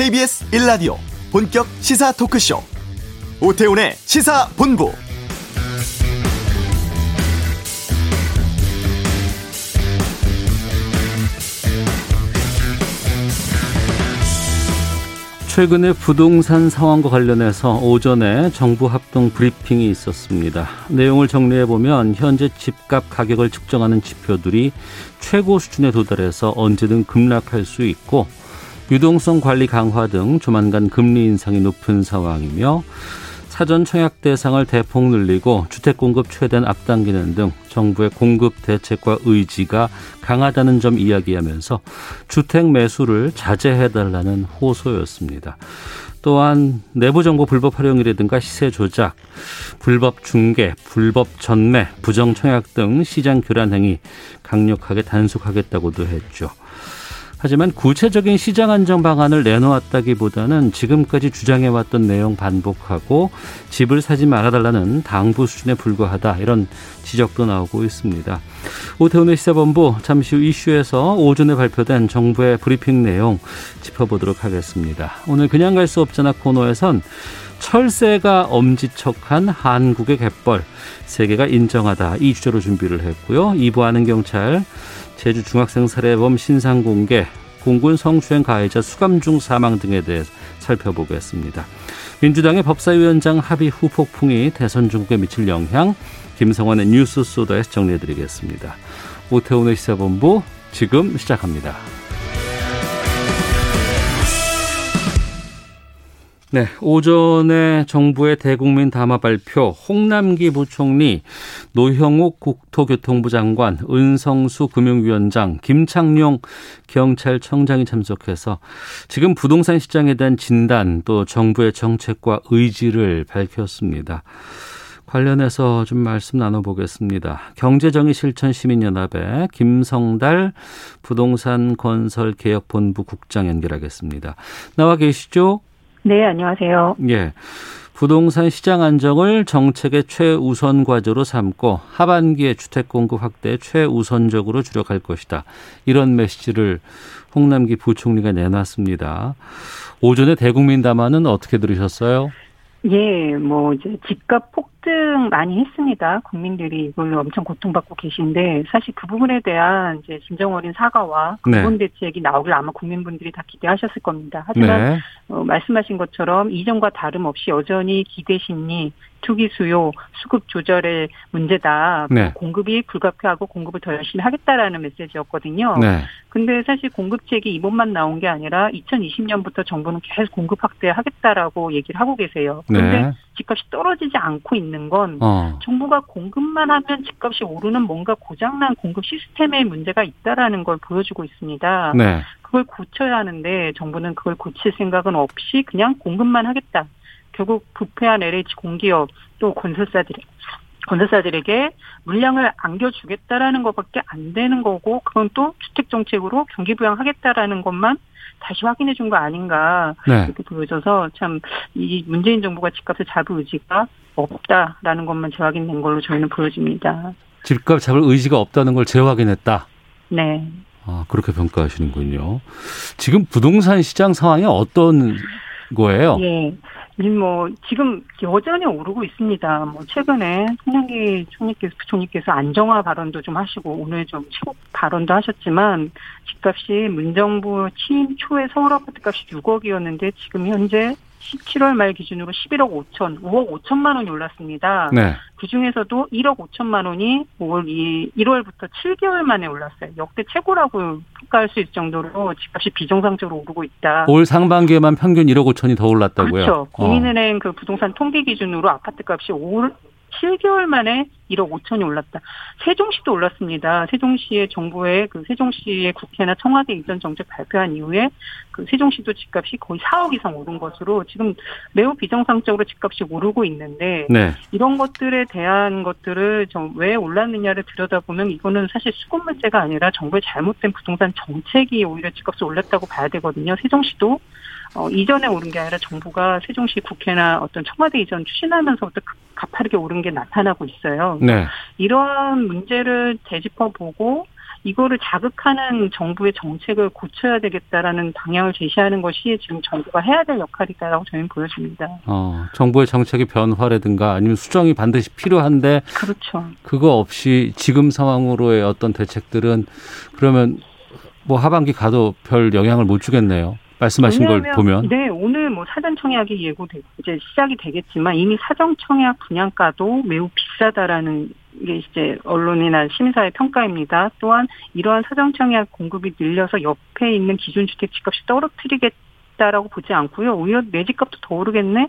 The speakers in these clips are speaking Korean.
KBS 1라디오 본격 시사 토크쇼 오태훈의 시사본부 최근에 부동산 상황과 관련해서 오전에 정부 합동 브리핑이 있었습니다. 내용을 정리해 보면 현재 집값 가격을 측정하는 지표들이 최고 수준에 도달해서 언제든 급락할 수 있고 유동성 관리 강화 등 조만간 금리 인상이 높은 상황이며 사전 청약 대상을 대폭 늘리고 주택 공급 최대한 앞당기는 등 정부의 공급 대책과 의지가 강하다는 점 이야기하면서 주택 매수를 자제해달라는 호소였습니다. 또한 내부 정보 불법 활용이라든가 시세 조작, 불법 중개, 불법 전매, 부정 청약 등 시장 교란 행위 강력하게 단속하겠다고도 했죠. 하지만 구체적인 시장 안정 방안을 내놓았다기보다는 지금까지 주장해왔던 내용 반복하고 집을 사지 말아달라는 당부 수준에 불과하다 이런 지적도 나오고 있습니다. 오태훈의 시사본부 잠시 후 이슈에서 오전에 발표된 정부의 브리핑 내용 짚어보도록 하겠습니다. 오늘 그냥 갈 수 없잖아 코너에선 철새가 엄지척한 한국의 갯벌 세계가 인정하다 이 주제로 준비를 했고요. 2부 하는 경찰 제주 중학생 살해범 신상 공개, 공군 성추행 가해자 수감 중 사망 등에 대해 살펴보겠습니다. 민주당의 법사위원장 합의 후 폭풍이 대선 중국에 미칠 영향, 김성환의 뉴스 소다에서 정리해드리겠습니다. 오태훈의 시사본부 지금 시작합니다. 네, 오전에 정부의 대국민 담화 발표, 홍남기 부총리, 노형욱 국토교통부 장관, 은성수 금융위원장, 김창룡 경찰청장이 참석해서 지금 부동산 시장에 대한 진단 또 정부의 정책과 의지를 밝혔습니다. 관련해서 좀 말씀 나눠보겠습니다. 경제정의 실천 시민연합의 김성달 부동산 건설 개혁본부 국장 연결하겠습니다. 나와 계시죠? 네, 안녕하세요. 예. 부동산 시장 안정을 정책의 최우선 과제로 삼고 하반기에 주택 공급 확대에 최우선적으로 주력할 것이다. 이런 메시지를 홍남기 부총리가 내놨습니다. 오전에 대국민 담화는 어떻게 들으셨어요? 예, 뭐 이제 집값 폭 등 많이 했습니다. 국민들이 이걸로 엄청 고통받고 계신데 사실 그 부분에 대한 이제 진정 어린 사과와 근본 네. 대책이 나오길 아마 국민분들이 다 기대하셨을 겁니다. 하지만 네. 어, 말씀하신 것처럼 이전과 다름없이 여전히 기대 심리, 투기 수요, 수급 조절의 문제다. 네. 공급이 불가피하고 공급을 더 열심히 하겠다라는 메시지였거든요. 네. 근데 사실 공급책이 이번만 나온 게 아니라 2020년부터 정부는 계속 공급 확대하겠다라고 얘기를 하고 계세요. 그런데 네. 집값이 떨어지지 않고 있는 건 어. 정부가 공급만 하면 집값이 오르는 뭔가 고장난 공급 시스템의 문제가 있다라는 걸 보여주고 있습니다. 네. 그걸 고쳐야 하는데 정부는 그걸 고칠 생각은 없이 그냥 공급만 하겠다. 결국 부패한 LH 공기업 또 건설사들 건설사들에게 물량을 안겨주겠다라는 것밖에 안 되는 거고 그건 또 주택 정책으로 경기 부양하겠다라는 것만 다시 확인해 준 거 아닌가 네. 이렇게 보여져서 참 이 문재인 정부가 집값을 잡을 의지가 없다라는 것만 재확인된 걸로 저희는 보여집니다. 집값 잡을 의지가 없다는 걸 재확인했다. 네. 아 그렇게 평가하시는군요. 지금 부동산 시장 상황이 어떤 거예요? 예. 뭐 지금 여전히 오르고 있습니다. 뭐 최근에 송영기 총리께서 부총리께서 안정화 발언도 좀 하시고 오늘 좀 최고 발언도 하셨지만 집값이 문정부 취임 초에 서울 아파트 값이 6억이었는데 지금 현재 17월 말 기준으로 11억 5천, 5억 5천만 원이 올랐습니다. 네. 그 중에서도 1억 5천만 원이 5월 2, 1월부터 7개월 만에 올랐어요. 역대 최고라고 평가할 수 있을 정도로 집값이 비정상적으로 오르고 있다. 올 상반기에만 평균 1억 5천이 더 올랐다고요? 그렇죠. 국민은행 어. 그 부동산 통계 기준으로 아파트 값이 올 7개월 만에 1억 5천이 올랐다. 세종시도 올랐습니다. 세종시의 정부의 그 세종시의 국회나 청와대 이전 정책 발표한 이후에 그 세종시도 집값이 거의 4억 이상 오른 것으로 지금 매우 비정상적으로 집값이 오르고 있는데 네. 이런 것들에 대한 것들을 좀 왜 올랐느냐를 들여다보면 이거는 사실 수급 문제가 아니라 정부의 잘못된 부동산 정책이 오히려 집값을 올렸다고 봐야 되거든요. 세종시도 어, 이전에 오른 게 아니라 정부가 세종시 국회나 어떤 청와대 이전 추진하면서부터 가파르게 오른 게 나타나고 있어요. 네. 이런 문제를 되짚어 보고 이거를 자극하는 정부의 정책을 고쳐야 되겠다라는 방향을 제시하는 것이 지금 정부가 해야 될 역할이다라고 저희는 보여집니다. 어, 정부의 정책의 변화라든가 아니면 수정이 반드시 필요한데 그렇죠. 그거 없이 지금 상황으로의 어떤 대책들은 그러면 뭐 하반기 가도 별 영향을 못 주겠네요. 말씀하신 걸 보면. 네, 오늘 뭐 사전 청약이 예고되고 이제 시작이 되겠지만 이미 사전 청약 분양가도 매우 비싸다라는 게 이제 언론이나 시민사회 평가입니다. 또한 이러한 사전 청약 공급이 늘려서 옆에 있는 기준 주택 집값이 떨어뜨리겠다라고 보지 않고요. 오히려 내 집값도 더 오르겠네.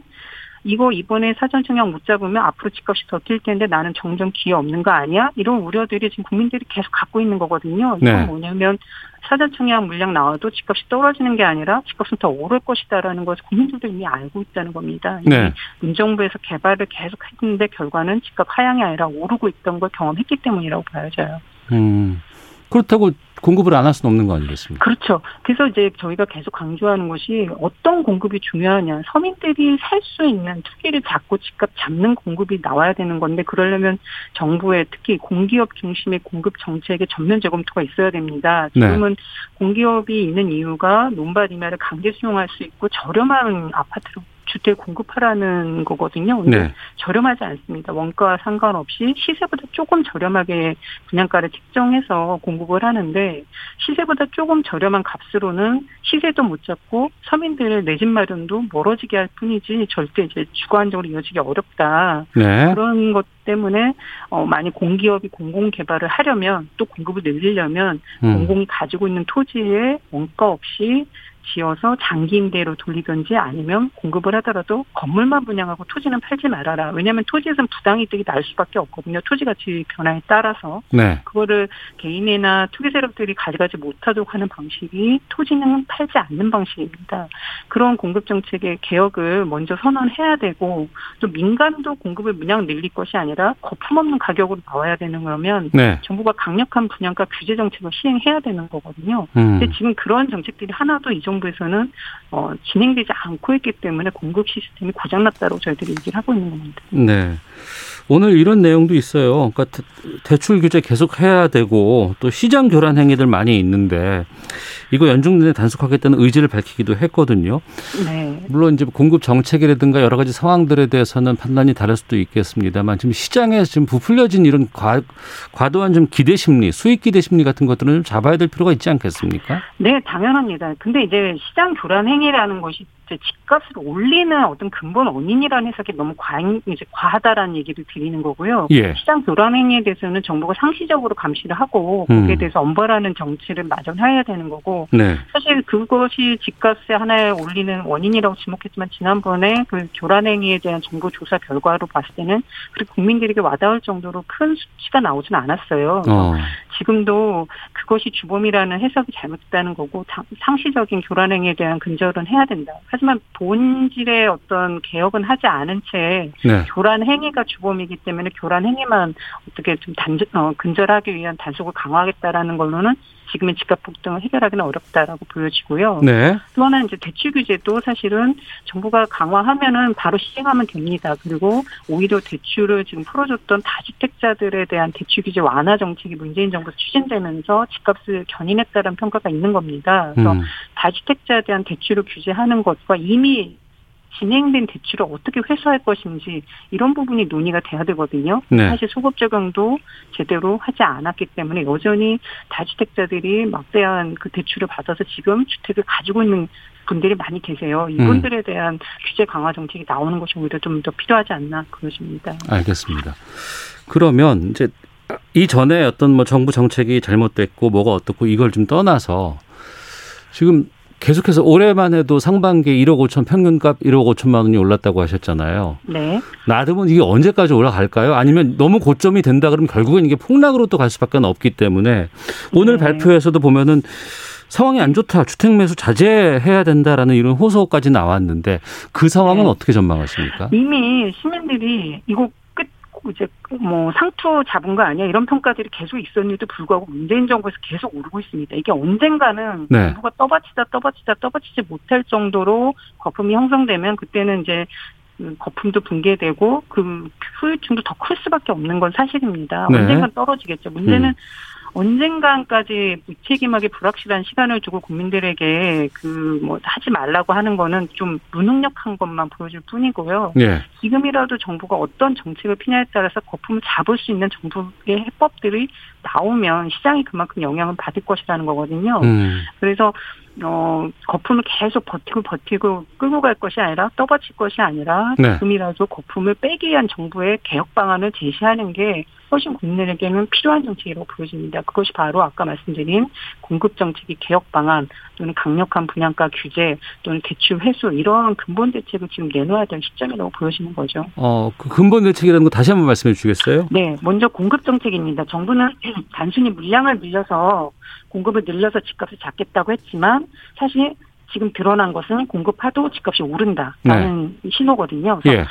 이거 이번에 사전 청약 못 잡으면 앞으로 집값이 더 뛸 텐데 나는 점점 기회 없는 거 아니야? 이런 우려들이 지금 국민들이 계속 갖고 있는 거거든요. 이건 네. 뭐냐면 사전 청약 물량 나와도 집값이 떨어지는 게 아니라 집값은 더 오를 것이다라는 것을 국민들도 이미 알고 있다는 겁니다. 네. 문정부에서 개발을 계속 했는데 결과는 집값 하향이 아니라 오르고 있던 걸 경험했기 때문이라고 봐야죠. 음. 그렇다고 공급을 안 할 수는 없는 거 아니겠습니까? 그렇죠. 그래서 이제 저희가 계속 강조하는 것이 어떤 공급이 중요하냐. 서민들이 살 수 있는 투기를 잡고 집값 잡는 공급이 나와야 되는 건데 그러려면 정부의 특히 공기업 중심의 공급 정책의 전면 재검토가 있어야 됩니다. 네. 지금은 네. 공기업이 있는 이유가 논밭 임야를 강제 수용할 수 있고 저렴한 아파트로 주택 공급하라는 거거든요. 네. 저렴하지 않습니다. 원가와 상관없이 시세보다 조금 저렴하게 분양가를 책정해서 공급을 하는데 시세보다 조금 저렴한 값으로는 시세도 못 잡고 서민들의 내 집 마련도 멀어지게 할 뿐이지 절대 이제 주관적으로 이어지기 어렵다. 네. 그런 것 때문에 어 많이 공기업이 공공 개발을 하려면 또 공급을 늘리려면 음. 공공이 가지고 있는 토지에 원가 없이 지어서 장기 임대로 돌리든지 아니면 공급을 하더라도 건물만 분양하고 토지는 팔지 말아라. 왜냐하면 토지에서는 부당이득이 날 수밖에 없거든요. 토지 가치 변화에 따라서 네. 그거를 개인이나 투기 세력들이 가져가지 못하도록 하는 방식이 토지는 팔지 않는 방식입니다. 그런 공급 정책의 개혁을 먼저 선언해야 되고 또 민간도 공급을 그냥 늘릴 것이 아니라 거품 없는 가격으로 나와야 되는 거면 네. 정부가 강력한 분양가 규제 정책을 시행해야 되는 거거든요. 음. 근데 지금 그런 정책들이 하나도 이정 부에서는 어, 진행되지 않고 있기 때문에 공급 시스템이 고장났다고 저희들이 얘기를 하고 있는 겁니다. 네. 오늘 이런 내용도 있어요. 그러니까 대출 규제 계속 해야 되고 또 시장 교란 행위들 많이 있는데 이거 연중 내내 단속하겠다는 의지를 밝히기도 했거든요. 네. 물론 이제 공급 정책이라든가 여러 가지 상황들에 대해서는 판단이 다를 수도 있겠습니다만 지금 시장에 지금 부풀려진 이런 과, 과도한 좀 기대 심리, 수익 기대 심리 같은 것들은 좀 잡아야 될 필요가 있지 않겠습니까? 네, 당연합니다. 근데 이제 시장 교란 행위라는 것이 집값을 올리는 어떤 근본 원인이라는 해석이 너무 과, 이제 과하다라는 얘기를 드리는 거고요. 예. 시장 교란 행위에 대해서는 정부가 상시적으로 감시를 하고 거기에 음. 대해서 엄벌하는 정치를 마련해야 되는 거고 네. 사실 그것이 집값에 하나의 올리는 원인이라고 지목했지만 지난번에 그 교란 행위에 대한 정부 조사 결과로 봤을 때는 그리고 국민들에게 와닿을 정도로 큰 수치가 나오지는 않았어요. 어. 지금도 그것이 주범이라는 해석이 잘못됐다는 거고 상시적인 교란 행위에 대한 근절은 해야 된다. 하지만 본질의 어떤 개혁은 하지 않은 채 네. 교란 행위가 주범이기 때문에 교란 행위만 어떻게 좀 단절, 어, 근절하기 위한 단속을 강화하겠다라는 걸로는 지금의 집값 폭등을 해결하기는 어렵다라고 보여지고요. 네. 또 하나는 이제 대출 규제도 사실은 정부가 강화하면은 바로 시행하면 됩니다. 그리고 오히려 대출을 지금 풀어줬던 다주택자들에 대한 대출 규제 완화 정책이 문재인 정부에서 추진되면서 집값을 견인했다는 평가가 있는 겁니다. 그래서 음. 다주택자에 대한 대출을 규제하는 것과 이미 진행된 대출을 어떻게 회수할 것인지 이런 부분이 논의가 돼야 되거든요. 네. 사실 소급 적용도 제대로 하지 않았기 때문에 여전히 다주택자들이 막대한 그 대출을 받아서 지금 주택을 가지고 있는 분들이 많이 계세요. 이분들에 음. 대한 규제 강화 정책이 나오는 것이 오히려 좀 더 필요하지 않나 그러십니다. 알겠습니다. 그러면 이제 이전에 어떤 뭐 정부 정책이 잘못됐고 뭐가 어떻고 이걸 좀 떠나서 지금 계속해서 올해만 해도 상반기 1억 5천 평균값 1억 5천만 원이 올랐다고 하셨잖아요. 네. 나름은 이게 언제까지 올라갈까요? 아니면 너무 고점이 된다 그러면 결국은 이게 폭락으로 또 갈 수밖에 없기 때문에 오늘 네. 발표에서도 보면은 상황이 안 좋다. 주택 매수 자제해야 된다라는 이런 호소까지 나왔는데 그 상황은 네. 어떻게 전망하십니까? 이미 시민들이 이거 이제 뭐 상투 잡은 거 아니야 이런 평가들이 계속 있었는데도 불구하고 문재인 정부에서 계속 오르고 있습니다. 이게 언젠가는 네. 정부가 떠받치다 떠받치다 떠받치지 못할 정도로 거품이 형성되면 그때는 이제 거품도 붕괴되고 그 후유증도 더 클 수밖에 없는 건 사실입니다. 네. 언젠간 떨어지겠죠. 문제는 음. 언젠가까지 무책임하게 불확실한 시간을 두고 국민들에게 그 뭐 하지 말라고 하는 거는 좀 무능력한 것만 보여줄 뿐이고요. 예. 지금이라도 정부가 어떤 정책을 피냐에 따라서 거품을 잡을 수 있는 정부의 해법들이 나오면 시장이 그만큼 영향을 받을 것이라는 거거든요. 음. 그래서 어, 거품을 계속 버티고 버티고 끌고 갈 것이 아니라 떠받칠 것이 아니라 네. 지금이라도 거품을 빼기 위한 정부의 개혁 방안을 제시하는 게 훨씬 국민에게는 필요한 정책이라고 보여집니다. 그것이 바로 아까 말씀드린 공급 정책의 개혁 방안 또는 강력한 분양가 규제 또는 대출 회수 이러한 근본 대책을 지금 내놓아야 될 시점이라고 보여지는 거죠. 어, 그 근본 대책이라는 거 다시 한번 말씀해 주시겠어요? 네, 먼저 공급 정책입니다. 정부는 단순히 물량을 늘려서 공급을 늘려서 집값을 잡겠다고 했지만 사실 지금 드러난 것은 공급 하도 집값이 오른다라는 네. 신호거든요. 그래서 예.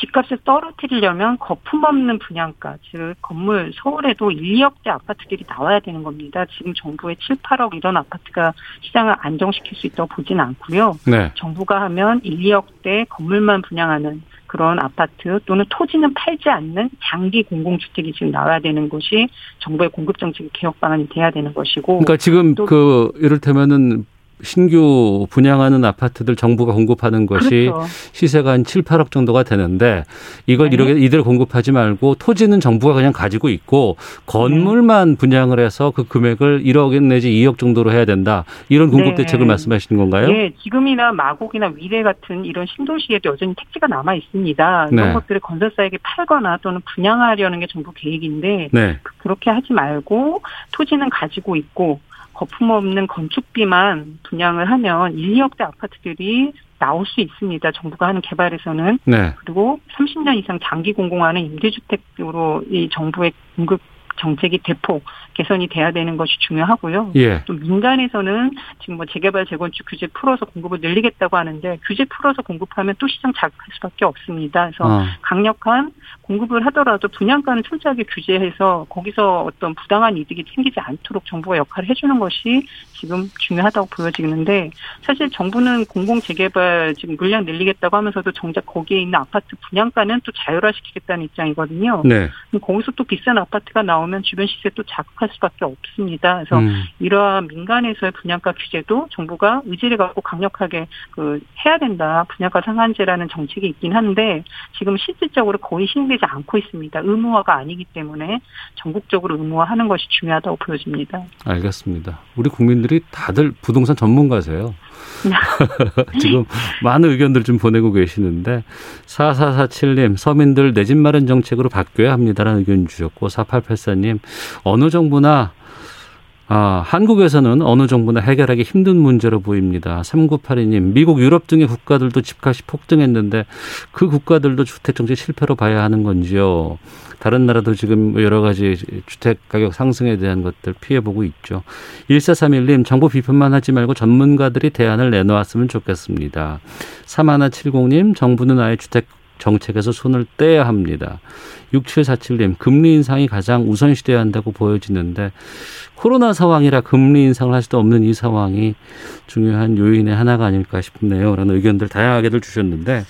집값을 떨어뜨리려면 거품 없는 분양가, 즉 건물 서울에도 1, 2억대 아파트들이 나와야 되는 겁니다. 지금 정부의 7, 8억 이런 아파트가 시장을 안정시킬 수 있다고 보지는 않고요. 네. 정부가 하면 1, 2억대 건물만 분양하는 그런 아파트 또는 토지는 팔지 않는 장기 공공주택이 지금 나와야 되는 것이 정부의 공급 정책 개혁 방안이 돼야 되는 것이고. 그러니까 지금 그 이를테면은 신규 분양하는 아파트들 정부가 공급하는 것이 그렇죠. 시세가 한 7, 8억 정도가 되는데 이걸 네. 이렇게 이들 공급하지 말고 토지는 정부가 그냥 가지고 있고 건물만 네. 분양을 해서 그 금액을 1억 내지 2억 정도로 해야 된다. 이런 공급 네. 대책을 말씀하시는 건가요? 네, 지금이나 마곡이나 위례 같은 이런 신도시에도 여전히 택지가 남아 있습니다. 이런 네. 것들을 건설사에게 팔거나 또는 분양하려는 게 정부 계획인데 네. 그렇게 하지 말고 토지는 가지고 있고 거품 없는 건축비만 분양을 하면 1, 2억대 아파트들이 나올 수 있습니다. 정부가 하는 개발에서는. 네. 그리고 30년 이상 장기 공공화는 임대주택으로 이 정부의 공급 정책이 대폭 개선이 돼야 되는 것이 중요하고요. 예. 또 민간에서는 지금 뭐 재개발 재건축 규제 풀어서 공급을 늘리겠다고 하는데 규제 풀어서 공급하면 또 시장 자극할 수밖에 없습니다. 그래서 어. 강력한 공급을 하더라도 분양가는 철저하게 규제해서 거기서 어떤 부당한 이득이 생기지 않도록 정부가 역할을 해주는 것이 지금 중요하다고 보여지는데 사실 정부는 공공 재개발 지금 물량 늘리겠다고 하면서도 정작 거기에 있는 아파트 분양가는 또 자율화시키겠다는 입장이거든요. 네. 거기서 또 비싼 아파트가 나오 면 주변 시세 또 자극할 수밖에 없습니다. 그래서 음. 이러한 민간에서의 분양가 규제도 정부가 의지를 갖고 강력하게 그 해야 된다. 분양가 상한제라는 정책이 있긴 한데 지금 실질적으로 거의 시행되지 않고 있습니다. 의무화가 아니기 때문에 전국적으로 의무화하는 것이 중요하다고 보여집니다. 알겠습니다. 우리 국민들이 다들 부동산 전문가세요. 지금 많은 의견들 좀 보내고 계시는데 4447님 서민들 내 집 마련 정책으로 바뀌어야 합니다라는 의견 주셨고 4884님 어느 정부나 아, 한국에서는 어느 정부나 해결하기 힘든 문제로 보입니다. 3982님, 미국, 유럽 등의 국가들도 집값이 폭등했는데 그 국가들도 주택정책 실패로 봐야 하는 건지요. 다른 나라도 지금 여러 가지 주택 가격 상승에 대한 것들 피해보고 있죠. 1431님, 정부 비판만 하지 말고 전문가들이 대안을 내놓았으면 좋겠습니다. 3170님, 정부는 아예 주택 정책에서 손을 떼야 합니다. 6747님, 금리 인상이 가장 우선시돼야 한다고 보여지는데 코로나 상황이라 금리 인상을 할 수도 없는 이 상황이 중요한 요인의 하나가 아닐까 싶네요. 라는 의견들 다양하게들 주셨는데.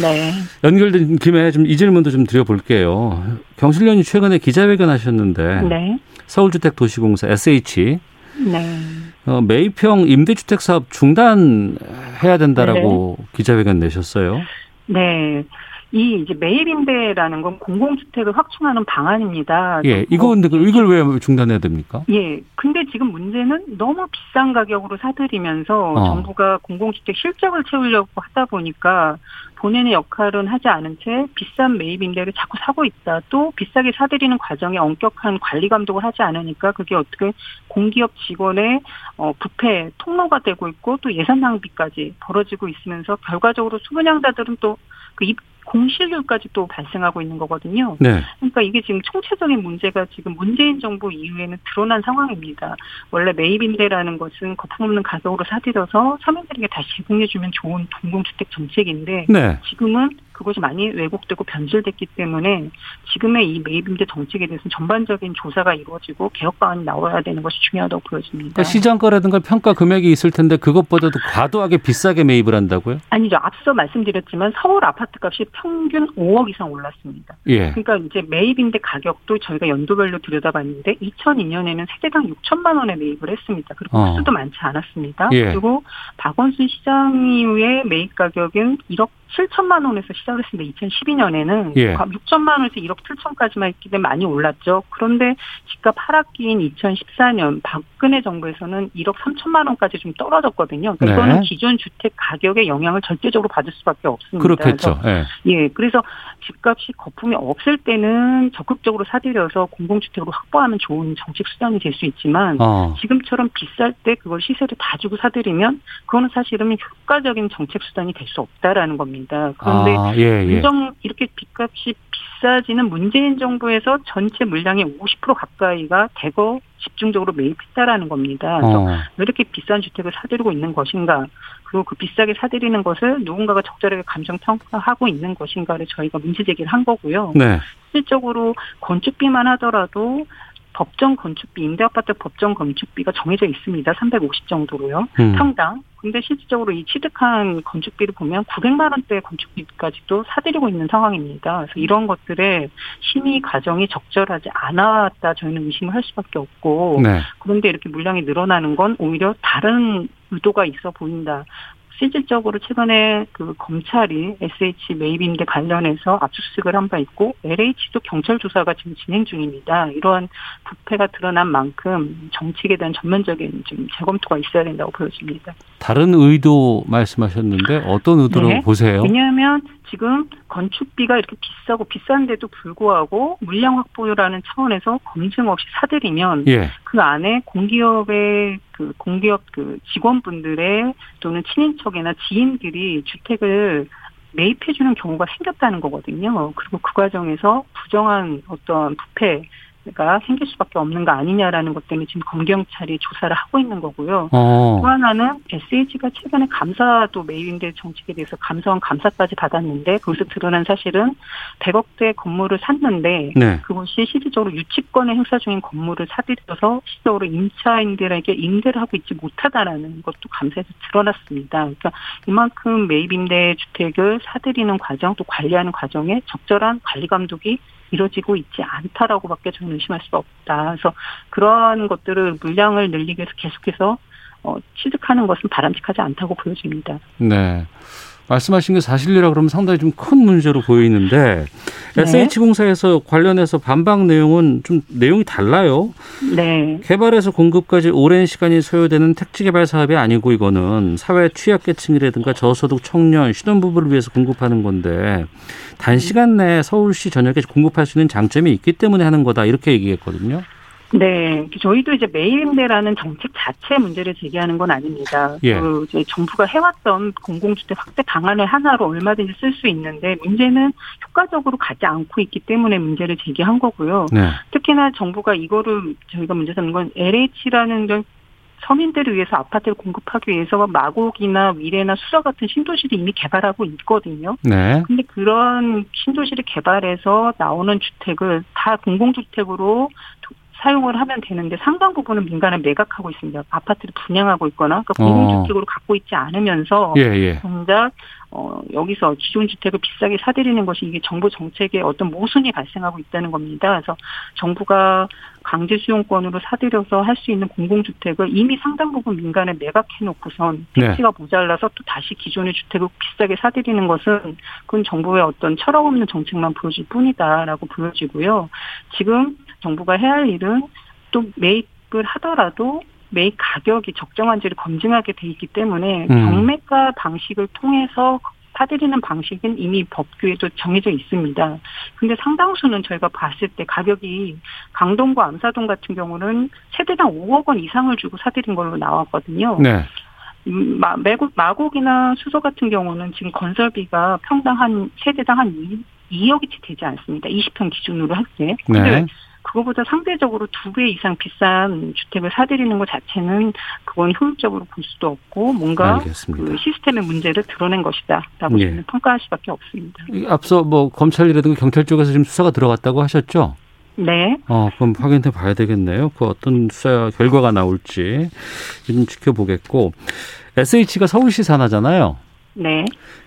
네. 연결된 김에 좀 이 질문도 좀 드려볼게요. 경실련이 최근에 기자회견 하셨는데. 네. 서울주택도시공사 SH. 네. 어, 매입형 임대주택 사업 중단해야 된다라고 네. 기자회견 내셨어요. 네. 이 이제 매입임대라는 건 공공주택을 확충하는 방안입니다. 예, 이거 근데 그 이걸 왜 중단해야 됩니까? 예, 근데 지금 문제는 너무 비싼 가격으로 사들이면서 어. 정부가 공공주택 실적을 채우려고 하다 보니까 본인의 역할은 하지 않은 채 비싼 매입임대를 자꾸 사고 있다. 또 비싸게 사들이는 과정에 엄격한 관리 감독을 하지 않으니까 그게 어떻게 공기업 직원의 어, 부패 통로가 되고 있고 또 예산 낭비까지 벌어지고 있으면서 결과적으로 수분양자들은 또그 공실률까지 또 발생하고 있는 거거든요. 네. 그러니까 이게 지금 총체적인 문제가 지금 문재인 정부 이후에는 드러난 상황입니다. 원래 매입임대라는 것은 거품 없는 가격으로 사들여서 서민들에게 다시 제공해주면 좋은 공공주택 정책인데 네. 지금은 그것이 많이 왜곡되고 변질됐기 때문에 지금의 이 매입 임대 정책에 대해서는 전반적인 조사가 이루어지고 개혁 방안이 나와야 되는 것이 중요하다고 보여집니다. 그러니까 시장가라든가 평가 금액이 있을 텐데 그것보다도 과도하게 비싸게 매입을 한다고요? 아니죠. 앞서 말씀드렸지만 서울 아파트 값이 평균 5억 이상 올랐습니다. 예. 그러니까 이제 매입 임대 가격도 저희가 연도별로 들여다봤는데 2002년에는 세대당 6천만 원에 매입을 했습니다. 그리고 어. 수도 많지 않았습니다. 예. 그리고 박원순 시장 이후에 매입 가격은 1억 7천만 원에서 시작을 했습니다. 2012년에는 예. 6천만 원에서 1억 7천까지만 했기 때문에 많이 올랐죠. 그런데 집값 하락기인 2014년 박근혜 정부에서는 1억 3천만 원까지 좀 떨어졌거든요. 그러니까 네. 이거는 기존 주택 가격의 영향을 절대적으로 받을 수밖에 없습니다. 그렇겠죠. 그래서, 예. 예. 그래서 집값이 거품이 없을 때는 적극적으로 사들여서 공공주택으로 확보하면 좋은 정책 수단이 될 수 있지만 어. 지금처럼 비쌀 때 그걸 시세를 다 주고 사들이면 그거는 사실은 효과적인 정책 수단이 될 수 없다라는 겁니다. 겁니다. 그런데 아, 예, 예. 인정 이렇게 빚값이 비싸지는 문재인 정부에서 전체 물량의 50% 가까이가 대거 집중적으로 매입했다라는 겁니다. 그래서 어. 왜 이렇게 비싼 주택을 사들이고 있는 것인가? 그리고 그 비싸게 사들이는 것을 누군가가 적절하게 감정 평가하고 있는 것인가를 저희가 문제 제기를 한 거고요. 네. 실질적으로 건축비만 하더라도 법정 건축비, 임대아파트 법정 건축비가 정해져 있습니다. 350 정도로요. 음. 평당. 근데 실질적으로 이 취득한 건축비를 보면 900만 원대 건축비까지도 사들이고 있는 상황입니다. 그래서 이런 것들의 심의 과정이 적절하지 않았다 저희는 의심을 할 수밖에 없고 네. 그런데 이렇게 물량이 늘어나는 건 오히려 다른 의도가 있어 보인다. 실질적으로 최근에 그 검찰이 SH 매입임대 관련해서 압수수색을 한 바 있고 LH도 경찰 조사가 지금 진행 중입니다. 이러한 부패가 드러난 만큼 정책에 대한 전면적인 좀 재검토가 있어야 된다고 보여집니다. 다른 의도 말씀하셨는데 어떤 의도로 네. 보세요? 왜냐하면 지금 건축비가 이렇게 비싸고 비싼데도 불구하고 물량 확보라는 차원에서 검증 없이 사들이면 예. 그 안에 공기업의 그 공기업 그 직원분들의 또는 친인척이나 지인들이 주택을 매입해주는 경우가 생겼다는 거거든요. 그리고 그 과정에서 부정한 어떤 부패 가 생길 수밖에 없는 거 아니냐라는 것 때문에 지금 검경찰이 조사를 하고 있는 거고요. 어. 또 하나는 SH가 최근에 감사도 매입인대 정책에 대해서 감사원 감사까지 받았는데 거기서 드러난 사실은 100억대 건물을 샀는데 네. 그것이 실질적으로 유치권을 행사 중인 건물을 사들여서 실질적으로 임차인들에게 임대를 하고 있지 못하다라는 것도 감사에서 드러났습니다. 그러니까 이만큼 매입임대 주택을 사들이는 과정 또 관리하는 과정에 적절한 관리 감독이 이루어지고 있지 않다라고밖에 저는 의심할 수가 없다. 그래서 그러한 것들을 물량을 늘리기 위해서 계속해서 어, 취득하는 것은 바람직하지 않다고 보여집니다. 네. 말씀하신 게 사실이라 그러면 상당히 좀 큰 문제로 보이는데 네. SH공사에서 관련해서 반박 내용은 좀 내용이 달라요. 네. 개발에서 공급까지 오랜 시간이 소요되는 택지 개발 사업이 아니고 이거는 사회 취약계층이라든가 저소득 청년, 신혼부부를 위해서 공급하는 건데 단시간 내에 서울시 전역에 공급할 수 있는 장점이 있기 때문에 하는 거다 이렇게 얘기했거든요. 네, 저희도 이제 매일 임대라는 정책 자체 문제를 제기하는 건 아닙니다. 예. 그 이제 정부가 해왔던 공공주택 확대 방안을 하나로 얼마든지 쓸 수 있는데 문제는 효과적으로 가지 않고 있기 때문에 문제를 제기한 거고요. 네. 특히나 정부가 이거를 저희가 문제 삼는 건 LH라는 서민들을 위해서 아파트를 공급하기 위해서 마곡이나 위례나 수서 같은 신도시를 이미 개발하고 있거든요. 네. 근데 그런 신도시를 개발해서 나오는 주택을 다 공공주택으로 사용을 하면 되는데 상당 부분은 민간에 매각하고 있습니다. 아파트를 분양하고 있거나 그러니까 공공주택으로 어. 갖고 있지 않으면서 예, 예. 정작 어, 여기서 기존 주택을 비싸게 사들이는 것이 이게 정부 정책에 어떤 모순이 발생하고 있다는 겁니다. 그래서 정부가 강제 수용권으로 사들여서 할 수 있는 공공주택을 이미 상당 부분 민간에 매각해 놓고선 택지가 네. 모자라서 또 다시 기존의 주택을 비싸게 사들이는 것은 그건 정부의 어떤 철학 없는 정책만 보여질 뿐이다라고 보여지고요. 지금 정부가 해야 할 일은 또 매입을 하더라도 매입 가격이 적정한지를 검증하게 돼 있기 때문에 음. 경매가 방식을 통해서 사들이는 방식은 이미 법규에도 정해져 있습니다. 근데 상당수는 저희가 봤을 때 가격이 강동과 암사동 같은 경우는 세대당 5억 원 이상을 주고 사들인 걸로 나왔거든요. 네. 음, 마, 매국, 마곡이나 수소 같은 경우는 지금 건설비가 평당 한 세대당 한 2, 2억이 채 되지 않습니다. 20평 기준으로 할 때. 근데 네. 그거보다 상대적으로 두 배 이상 비싼 주택을 사들이는 것 자체는 그건 효율적으로 볼 수도 없고 뭔가 알겠습니다. 그 시스템의 문제를 드러낸 것이다라고 예. 평가할 수밖에 없습니다. 앞서 뭐 검찰이라든가 경찰 쪽에서 지금 수사가 들어갔다고 하셨죠? 네. 어, 그럼 확인해 봐야 되겠네요. 그 어떤 수사 결과가 나올지 좀 지켜보겠고 SH가 서울시 산하잖아요. 네.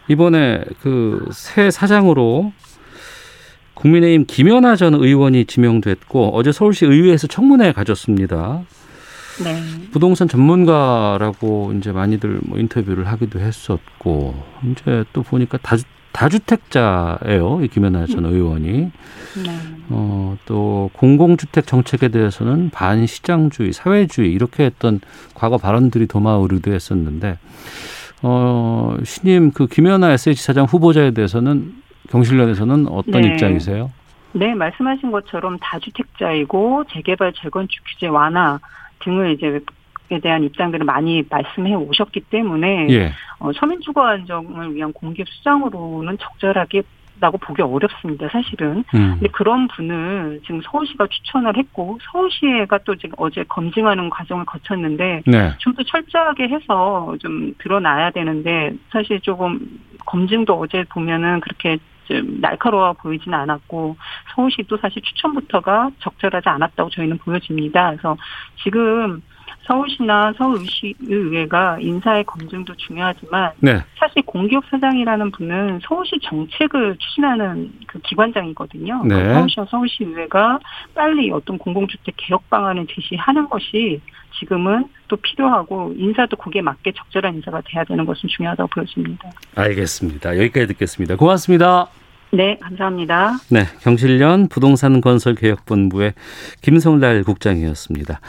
이번에 그 새 사장으로 국민의힘 김연아 전 의원이 지명됐고 어제 서울시 의회에서 청문회 가졌습니다. 네. 부동산 전문가라고 이제 많이들 뭐 인터뷰를 하기도 했었고 이제 또 보니까 다주, 다주택자예요. 이 김연아 전 의원이. 네. 어, 또 공공주택 정책에 대해서는 반시장주의, 사회주의 이렇게 했던 과거 발언들이 도마오르기도 했었는데 어, 신임 그 김연아 SH 사장 후보자에 대해서는 경실련에서는 어떤 네. 입장이세요? 네, 말씀하신 것처럼 다주택자이고 재개발 재건축 규제 완화 등을 이제 에 대한 입장들을 많이 말씀해 오셨기 때문에 예. 어, 서민 주거 안정을 위한 공개 수장으로는 적절하게 라고 보기 어렵습니다, 사실은. 음. 근데 그런 분을 지금 서울시가 추천을 했고, 서울시가 또 지금 어제 검증하는 과정을 거쳤는데, 네. 좀더 철저하게 해서 좀 드러나야 되는데, 사실 조금 검증도 어제 보면은 그렇게 좀 날카로워 보이지는 않았고 서울시도 사실 추천부터가 적절하지 않았다고 저희는 보여집니다. 그래서 지금 서울시나 서울의회가 인사의 검증도 중요하지만 네. 사실 공기업 사장이라는 분은 서울시 정책을 추진하는 그 기관장이거든요. 네. 서울시와 서울시의회가 빨리 어떤 공공주택 개혁 방안을 제시하는 것이 지금은 또 필요하고 인사도 거기에 맞게 적절한 인사가 돼야 되는 것은 중요하다고 보여집니다. 알겠습니다. 여기까지 듣겠습니다. 고맙습니다. 네, 감사합니다. 네, 경실련 부동산 건설 개혁본부의 김성달 국장이었습니다.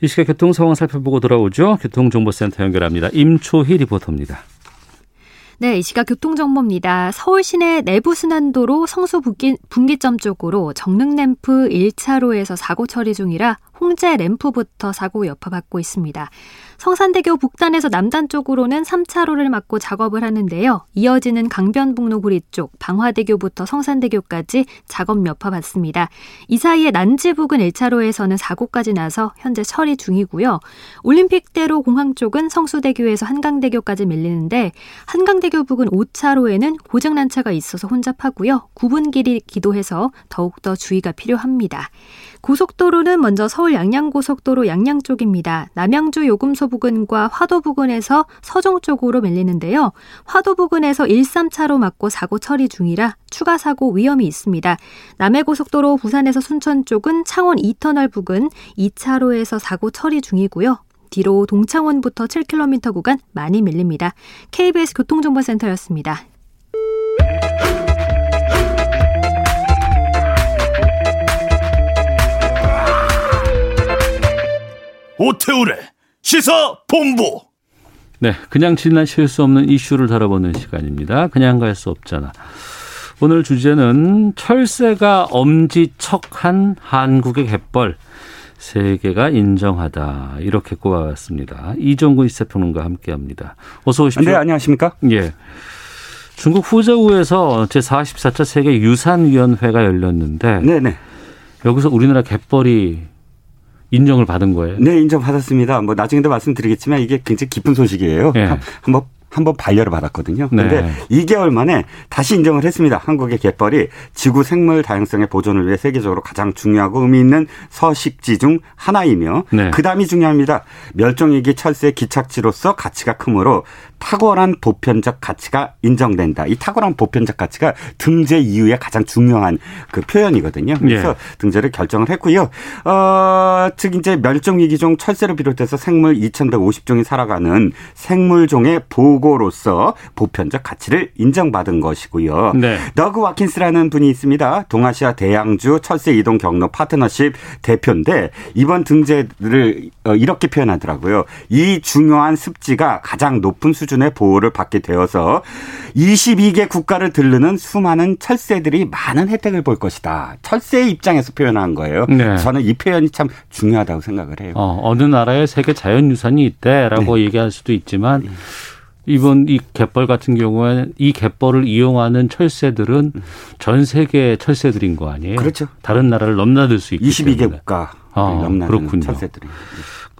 이 시각 교통 상황 살펴보고 돌아오죠. 교통정보센터 연결합니다. 임초희 리포터입니다. 네, 이 시각 교통정보입니다. 서울 시내 내부순환도로 성수 분기, 분기점 쪽으로 정릉램프 1차로에서 사고 처리 중이라 홍제 램프부터 사고 여파받고 있습니다. 성산대교 북단에서 남단 쪽으로는 3차로를 막고 작업을 하는데요. 이어지는 강변북로 구리 쪽 방화대교부터 성산대교까지 작업 여파 받습니다. 이 사이에 난지 부근 1차로에서는 사고까지 나서 현재 처리 중이고요. 올림픽대로 공항 쪽은 성수대교에서 한강대교까지 밀리는데 한강대교 부근 5차로에는 고장난 차가 있어서 혼잡하고요. 9분 길이 기도해서 더욱더 주의가 필요합니다. 고속도로는 먼저 서울 양양고속도로 양양 쪽입니다. 남양주 요금소 부근과 화도 부근에서 서종 쪽으로 밀리는데요. 화도 부근에서 1, 3차로 막고 사고 처리 중이라 추가 사고 위험이 있습니다. 남해고속도로 부산에서 순천 쪽은 창원 2터널 부근 2차로에서 사고 처리 중이고요. 뒤로 동창원부터 7km 구간 많이 밀립니다. KBS 교통정보센터였습니다. 오태우래 시사 본부. 네, 그냥 지나칠 수 없는 이슈를 다뤄보는 시간입니다. 그냥 갈 수 없잖아. 오늘 주제는 철새가 엄지척한 한국의 갯벌 세계가 인정하다 이렇게 꼽아봤습니다. 이종근 시사평론가 함께합니다. 어서 오십시오. 네, 안녕하십니까? 예. 중국 후저우에서 제 44차 세계 유산위원회가 열렸는데, 네네. 여기서 우리나라 갯벌이 인정을 받은 거예요? 네, 인정받았습니다. 뭐 나중에도 말씀드리겠지만 이게 굉장히 깊은 소식이에요. 네. 한번 한번 반려를 받았거든요. 그런데 네. 2개월 만에 다시 인정을 했습니다. 한국의 갯벌이 지구 생물 다양성의 보존을 위해 세계적으로 가장 중요하고 의미 있는 서식지 중 하나이며 네. 그다음이 중요합니다. 멸종위기 철새 기착지로서 가치가 크므로 탁월한 보편적 가치가 인정된다. 이 탁월한 보편적 가치가 등재 이유의 가장 중요한 그 표현이거든요. 그래서 예. 등재를 결정을 했고요. 어, 즉 이제 멸종위기종 철새를 비롯해서 생물 2,150종이 살아가는 생물종의 보고로서 보편적 가치를 인정받은 것이고요. 네. 너그 와킨스라는 분이 있습니다. 동아시아 대양주 철새 이동 경로 파트너십 대표인데 이번 등재를 어, 이렇게 표현하더라고요. 이 중요한 습지가 가장 높은 수준 수준의 보호를 받게 되어서 22개 국가를 들르는 수많은 철새들이 많은 혜택을 볼 것이다. 철새의 입장에서 표현한 거예요. 네. 저는 이 표현이 참 중요하다고 생각을 해요. 어, 느 나라에 세계 자연유산이 있대라고 네. 얘기할 수도 있지만 네. 이번 이 갯벌 같은 경우에는 이 갯벌을 이용하는 철새들은 전 세계 철새들인 거 아니에요? 그렇죠. 다른 나라를 넘나들 수 있기 22개 때문에. 국가 아, 넘나드는 철새들이.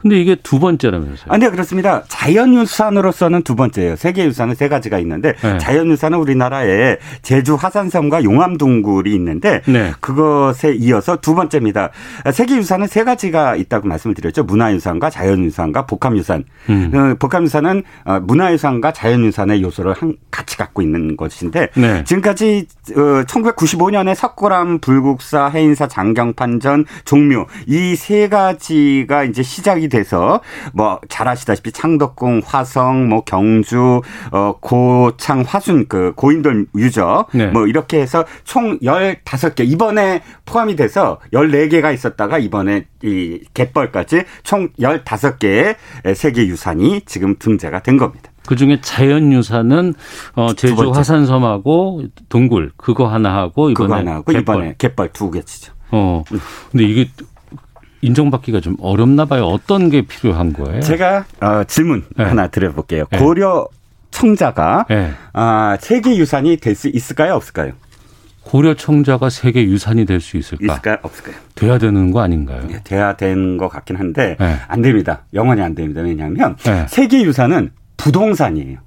근데 이게 두 번째라면서요? 아, 네, 그렇습니다. 자연유산으로서는 두 번째예요. 세계유산은 세 가지가 있는데 네. 자연유산은 우리나라에 제주 화산섬과 용암동굴이 있는데 네. 그것에 이어서 두 번째입니다. 세계유산은 세 가지가 있다고 말씀을 드렸죠. 문화유산과 자연유산과 복합유산. 음. 어, 복합유산은 어, 문화유산과 자연유산의 요소를 같이 갖고 있는 것인데 네. 지금까지 1995년에 어, 석고람, 불국사, 해인사, 장경판 전, 종묘 이세 가지가 이제 시작이 돼서 뭐 잘 아시다시피 창덕궁, 화성, 뭐 경주, 어 고창, 화순 그 고인돌 유적 네. 뭐 이렇게 해서 총 15개 이번에 포함이 돼서 14개가 있었다가 이번에 이 갯벌까지 총 15개의 세계 유산이 지금 등재가 된 겁니다. 그 중에 자연유산은 어 제주 화산섬하고 동굴 그거 하나 하고 이번에 하나 하고 갯벌. 이번에 갯벌 두 개치죠. 어. 근데 이게 인정받기가 좀 어렵나 봐요. 어떤 게 필요한 거예요? 제가 어, 질문 네. 하나 드려볼게요. 네. 고려 청자가 네. 아, 세계 유산이 될 수 있을까요, 없을까요? 고려 청자가 세계 유산이 될 수 있을까? 있을까요, 없을까요? 돼야 되는 거 아닌가요? 네, 돼야 되는 것 같긴 한데 네. 안 됩니다. 영원히 안 됩니다. 왜냐하면 네. 세계 유산은 부동산이에요.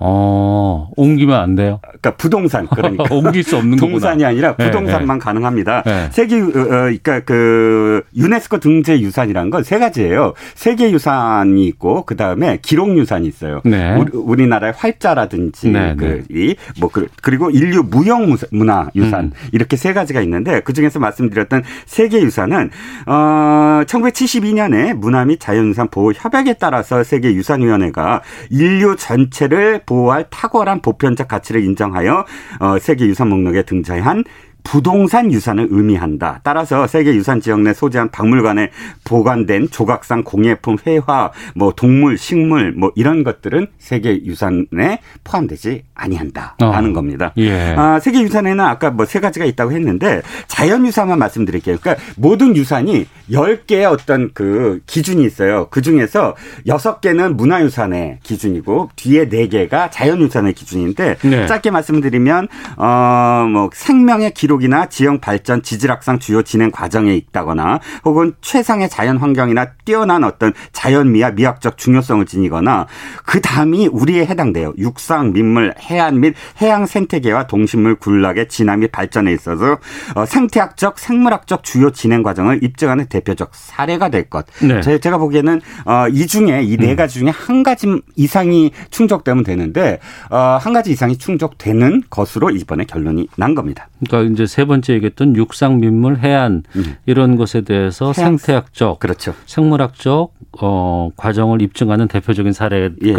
어, 옮기면 안 돼요? 그러니까 부동산 그러니까 옮길 수 없는 거구나. 동산이 아니라 네, 부동산만 네, 네. 가능합니다. 네. 세계 어, 어, 그러니까 그 유네스코 등재 유산이라는 건세 가지예요. 세계 유산이 있고 그다음에 기록 유산이 있어요. 네. 우리, 나라의 활자라든지 네, 그이뭐 그, 그리고 인류 무형 문화 유산 음. 이렇게 세 가지가 있는데 그중에서 말씀드렸던 세계 유산은 어 1972년에 문화 및 자연유산 보호 협약에 따라서 세계 유산위원회가 인류 전체를 보호할 탁월한 보편적 가치를 인정하여 어, 세계 유산 목록에 등재한 부동산 유산을 의미한다. 따라서 세계 유산 지역 내 소재한 박물관에 보관된 조각상 공예품, 회화, 뭐 동물, 식물 뭐 이런 것들은 세계 유산에 포함되지 아니한다라는 어. 겁니다. 예. 아, 세계 유산에는 아까 뭐 세 가지가 있다고 했는데 자연 유산만 말씀드릴게요. 그러니까 모든 유산이 10개의 어떤 그 기준이 있어요. 그중에서 6개는 문화 유산의 기준이고 뒤에 4개가 자연 유산의 기준인데 네. 짧게 말씀드리면 어뭐 생명의 기록 기록이나 지형 발전, 지질학상 주요 진행 과정에 있다거나 혹은 최상의 자연 환경이나 뛰어난 어떤 자연미와 미학적 중요성을 지니거나 그 다음이 우리에 해당돼요. 육상, 민물, 해안 및 해양 생태계와 동식물 군락의 진화 및 발전에 있어서 어, 생태학적, 생물학적 주요 진행 과정을 입증하는 대표적 사례가 될 것. 네. 제가 보기에는 어, 이 중에 이네 음. 가지 중에 한 가지 이상이 충족되면 되는데 어, 한 가지 이상이 충족되는 것으로 이번에 결론이 난 겁니다. 그러니까 이제 세 번째 얘기했던 육상 민물 해안 음. 이런 것에 대해서 해양. 생태학적 그렇죠. 생물학적 어 과정을 입증하는 대표적인 사례가 예.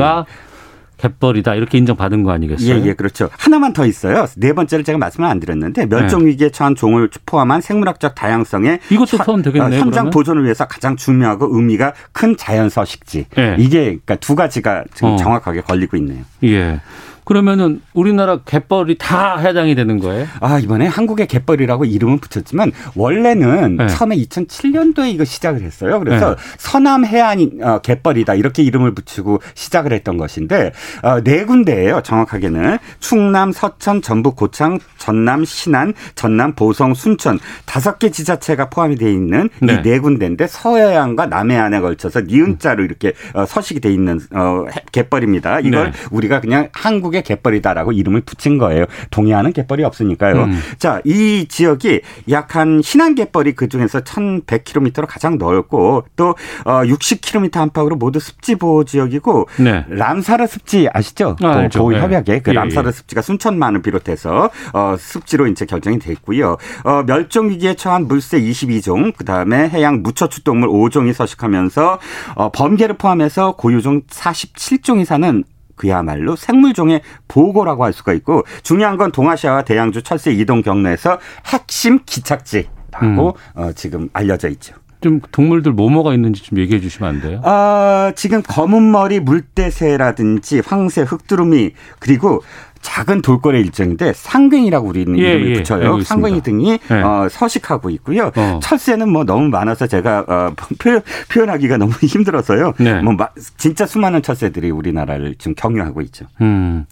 갯벌이다 이렇게 인정받은 거 아니겠어요? 예, 예, 그렇죠. 하나만 더 있어요. 네 번째를 제가 말씀을 안 드렸는데 멸종 위기에 처한 종을 포함한 생물학적 다양성에 이것도 포함 되겠네요. 어, 현장 보존을 위해서 가장 중요하고 의미가 큰 자연 서식지. 예. 이게 그러니까 두 가지가 지금 어. 정확하게 걸리고 있네요. 예. 그러면은 우리나라 갯벌이 다 해당이 되는 거예요? 아, 이번에 한국의 갯벌이라고 이름은 붙였지만 원래는 네. 처음에 2007년도에 이거 시작을 했어요. 그래서 네. 서남 해안 어, 갯벌이다 이렇게 이름을 붙이고 시작을 했던 것인데 어, 네 군데예요. 정확하게는 충남, 서천, 전북, 고창, 전남, 신안, 전남, 보성, 순천 다섯 개 지자체가 포함이 되어 있는 네. 이네 군데인데 서해안과 남해안에 걸쳐서 니은자로 이렇게 어, 서식이 되어 있는 어, 갯벌입니다. 이걸 네. 우리가 그냥 한국의 지역의 갯벌이다라고 이름을 붙인 거예요. 동해안은 갯벌이 없으니까요. 음. 자, 이 지역이 약 한 신안 갯벌이 그 중에서 1,100km로 가장 넓고 또 60km 어, 안팎으로 모두 습지 보호 지역이고 네. 람사르 습지 아시죠? 아, 보호 네. 협약에 그 예, 람사르 예. 습지가 순천만을 비롯해서 어, 습지로 이제 결정이 됐고요. 어, 멸종 위기에 처한 물새 22종, 그다음에 해양 무처 출동물 5종이 서식하면서 어, 범계를 포함해서 고유종 47종이 사는 그야말로 생물종의 보고라고 할 수가 있고 중요한 건 동아시아와 대양주 철새 이동 경로에서 핵심 기착지라고 음. 어, 지금 알려져 있죠. 좀 동물들 뭐뭐가 있는지 좀 얘기해 주시면 안 돼요? 아, 지금 검은 머리 물대새라든지 황새, 흑두루미 그리고 작은 돌고래 일정인데 상근이라고 우리는 예, 이름을 예, 붙여요. 상근이 등이 예. 어, 서식하고 있고요. 어. 철새는 뭐 너무 많아서 제가 어, 표현, 하기가 너무 힘들어서요. 네. 뭐 진짜 수많은 철새들이 우리나라를 지금 경유하고 있죠. 음.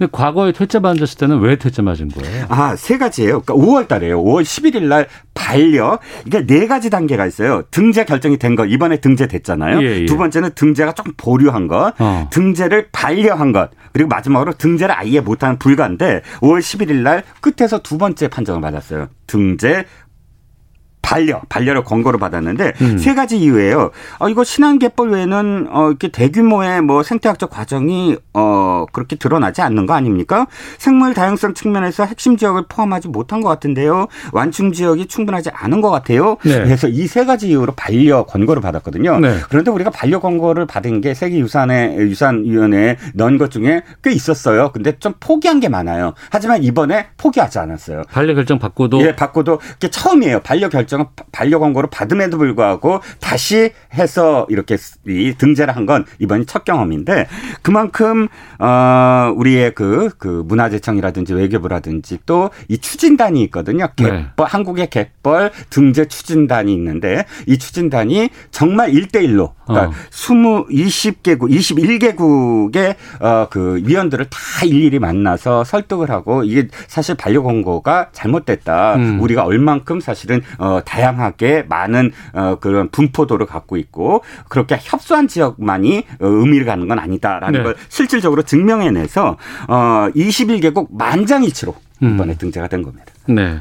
근데 과거에 퇴짜 맞았을 때는 왜 퇴짜 맞은 거예요? 아, 세 가지예요. 그러니까 5월 달에요. 5월 11일 날 반려. 이게 네 가지 단계가 있어요. 등재 결정이 된 거. 이번에 등재됐잖아요. 예, 예. 두 번째는 등재가 조금 보류한 것. 어. 등재를 반려한 것. 그리고 마지막으로 등재를 아예 못하는 불가인데 5월 11일 날 끝에서 두 번째 판정을 받았어요. 등재 반려, 반려를 권고를 받았는데 음. 세 가지 이유예요. 어, 이거 신안개벌 외에는 어, 이렇게 대규모의 뭐 생태학적 과정이 어, 그렇게 드러나지 않는 거 아닙니까? 생물 다양성 측면에서 핵심 지역을 포함하지 못한 것 같은데요. 완충 지역이 충분하지 않은 것 같아요. 네. 그래서 이 세 가지 이유로 반려 권고를 받았거든요. 네. 그런데 우리가 반려 권고를 받은 게 세계유산의 유산위원회에 넣은 것 중에 꽤 있었어요. 근데 좀 포기한 게 많아요. 하지만 이번에 포기하지 않았어요. 반려 결정 받고도 예, 받고도 그게 처음이에요. 반려 결정 결정을 반려 광고를 받음에도 불구하고 다시 해서 이렇게 등재를 한 건 이번이 첫 경험인데 그만큼 어 우리의 그, 그 문화재청이라든지 외교부라든지 또 이 추진단이 있거든요. 갯벌, 네. 한국의 갯벌 등재 추진단이 있는데 이 추진단이 정말 일대일로 그러니까 어. 20, 20개국, 21개국의 어, 그 위원들을 다 일일이 만나서 설득을 하고 이게 사실 반려 광고가 잘못됐다. 음. 우리가 얼만큼 사실은 어, 다양하게 많은 어, 그런 분포도를 갖고 있고 그렇게 협소한 지역만이 어, 의미를 갖는 건 아니다라는 네. 걸 실질적으로 증명해내서 어, 21개국 만장일치로 음. 이번에 음. 등재가 된 겁니다. 네.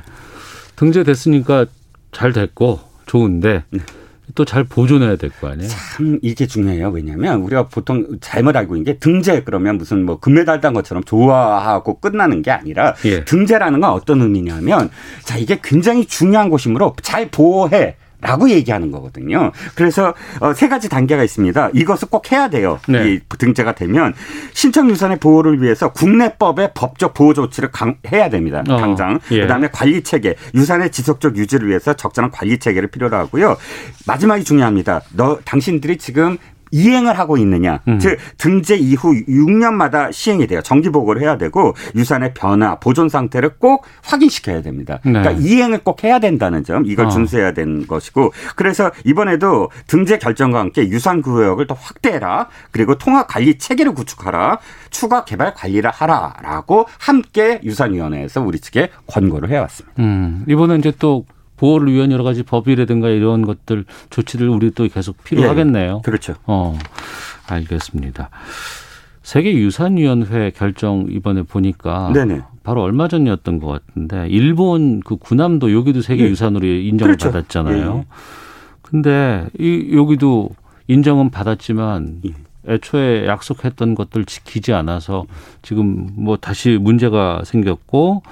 등재됐으니까 잘 됐고 좋은데 네. 또 잘 보존해야 될 거 아니에요? 참 이게 중요해요. 왜냐하면 우리가 보통 잘못 알고 있는 게 등재 그러면 무슨 뭐 금메달 딴 것처럼 좋아하고 끝나는 게 아니라 예. 등재라는 건 어떤 의미냐면 자 이게 굉장히 중요한 곳이므로 잘 보호해. 라고 얘기하는 거거든요. 그래서 어, 세 가지 단계가 있습니다. 이것을 꼭 해야 돼요. 네. 이 등재가 되면 신청 유산의 보호를 위해서 국내법의 법적 보호 조치를 강, 해야 됩니다. 어, 당장. 어, 예. 그다음에 관리 체계, 유산의 지속적 유지를 위해서 적절한 관리 체계를 필요로 하고요. 마지막이 중요합니다. 너 당신들이 지금 이행을 하고 있느냐. 음. 즉 등재 이후 6년마다 시행이 돼요. 정기 보고를 해야 되고 유산의 변화, 보존 상태를 꼭 확인시켜야 됩니다. 네. 그러니까 이행을 꼭 해야 된다는 점 이걸 어. 준수해야 되는 것이고 그래서 이번에도 등재 결정과 함께 유산 구역을 더 확대해라. 그리고 통합 관리 체계를 구축하라. 추가 개발 관리를 하라라고 함께 유산위원회에서 우리 측에 권고를 해왔습니다. 음. 이번에 이제 또 보호를 위한 여러 가지 법이라든가 이런 것들 조치를 우리 또 계속 필요하겠네요. 예, 그렇죠. 어, 알겠습니다. 세계유산위원회 결정 이번에 보니까 네네. 바로 얼마 전이었던 것 같은데 일본 그 구남도 여기도 세계유산으로 예. 인정을 그렇죠. 받았잖아요. 예. 근데 이 여기도 인정은 받았지만 예. 애초에 약속했던 것들 지키지 않아서 지금 뭐 다시 문제가 생겼고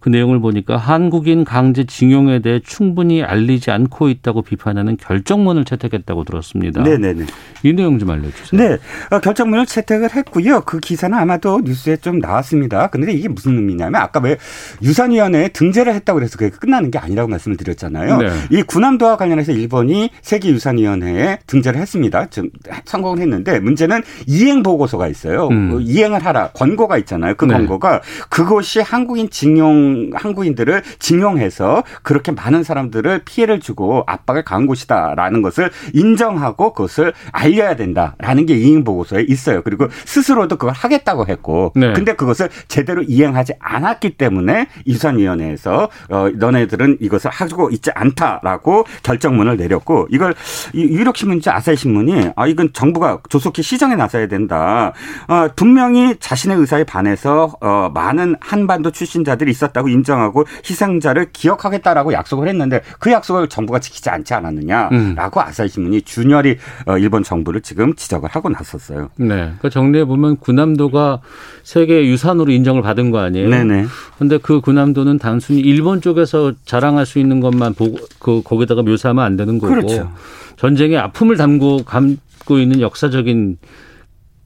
그 내용을 보니까 한국인 강제 징용에 대해 충분히 알리지 않고 있다고 비판하는 결정문을 채택했다고 들었습니다. 네네네. 이 내용 좀 알려주세요. 네, 어, 결정문을 채택을 했고요. 그 기사는 아마도 뉴스에 좀 나왔습니다. 근데 이게 무슨 의미냐면 아까 왜 유산위원회에 등재를 했다고 그래서 그게 끝나는 게 아니라고 말씀을 드렸잖아요. 네. 이 군함도와 관련해서 일본이 세계유산위원회에 등재를 했습니다. 좀 성공을 했는데 문제는 이행 보고서가 있어요. 음. 그 이행을 하라 권고가 있잖아요. 그 네. 권고가 그것이 한국인 징용 한국인들을 징용해서 그렇게 많은 사람들을 피해를 주고 압박을 가한 곳이다라는 것을 인정하고 그것을 알려야 된다라는 게 이행 보고서에 있어요. 그리고 스스로도 그걸 하겠다고 했고, 네. 근데 그것을 제대로 이행하지 않았기 때문에 유산위원회에서 어, 너네들은 이것을 하고 있지 않다라고 결정문을 내렸고, 이걸 유력 신문지 아사히 신문이 아 이건 정부가 조속히 시정에 나서야 된다. 어, 분명히 자신의 의사에 반해서 어, 많은 한반도 출신자들이 있었다. 있었다고 인정하고 희생자를 기억하겠다라고 약속을 했는데 그 약속을 정부가 지키지 않지 않았느냐라고 음. 아사히 신문이 준열이 어, 일본 정부를 지금 지적을 하고 나섰어요. 네. 그러니까 정리해 보면 군함도가 세계 유산으로 인정을 받은 거 아니에요? 네네. 근데 그 군함도는 단순히 일본 쪽에서 자랑할 수 있는 것만 보고 그 거기다가 묘사하면 안 되는 거고 그렇죠. 전쟁의 아픔을 담고 감고 있는 역사적인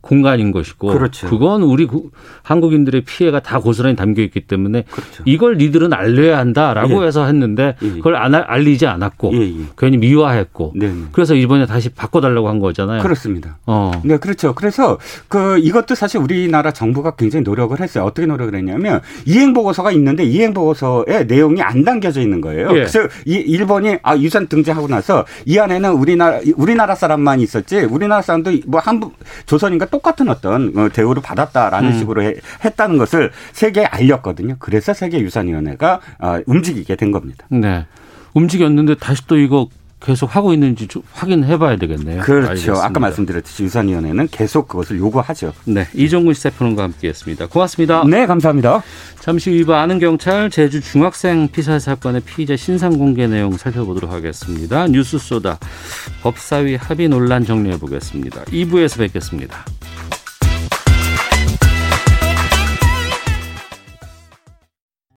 공간인 것이고 그렇죠. 그건 우리 한국인들의 피해가 다 고스란히 담겨 있기 때문에 그렇죠. 이걸 니들은 알려야 한다라고 예. 해서 했는데 예. 그걸 안 알리지 않았고 예. 예. 괜히 미화했고 네, 네 그래서 이번에 다시 바꿔달라고 한 거잖아요. 그렇습니다. 어. 네, 그렇죠. 그래서 그 이것도 사실 우리나라 정부가 굉장히 노력을 했어요. 어떻게 노력을 했냐면 이행 보고서가 있는데 이행 보고서의 내용이 안 담겨져 있는 거예요. 예. 그래서 이 일본이 아 유산 등재하고 나서 이 안에는 우리나라 우리나라 사람만 있었지 우리나라 사람도 뭐한 조선인가 똑같은 어떤 어, 대우를 받았다라는 음. 식으로 해, 했다는 것을 세계에 알렸거든요. 그래서 세계유산위원회가 어, 움직이게 된 겁니다. 네. 움직였는데 다시 또 이거 계속 하고 있는지 확인해 봐야 되겠네요. 그렇죠. 알겠습니다. 아까 말씀드렸듯이 유산위원회는 계속 그것을 요구하죠. 네. 이종근 시대표론과 함께 했습니다. 고맙습니다. 네, 감사합니다. 잠시 후 이부 아는 경찰 제주 중학생 피살 사건의 피의자 신상 공개 내용 살펴보도록 하겠습니다. 뉴스 소다 법사위 합의 논란 정리해 보겠습니다. 2부에서 뵙겠습니다.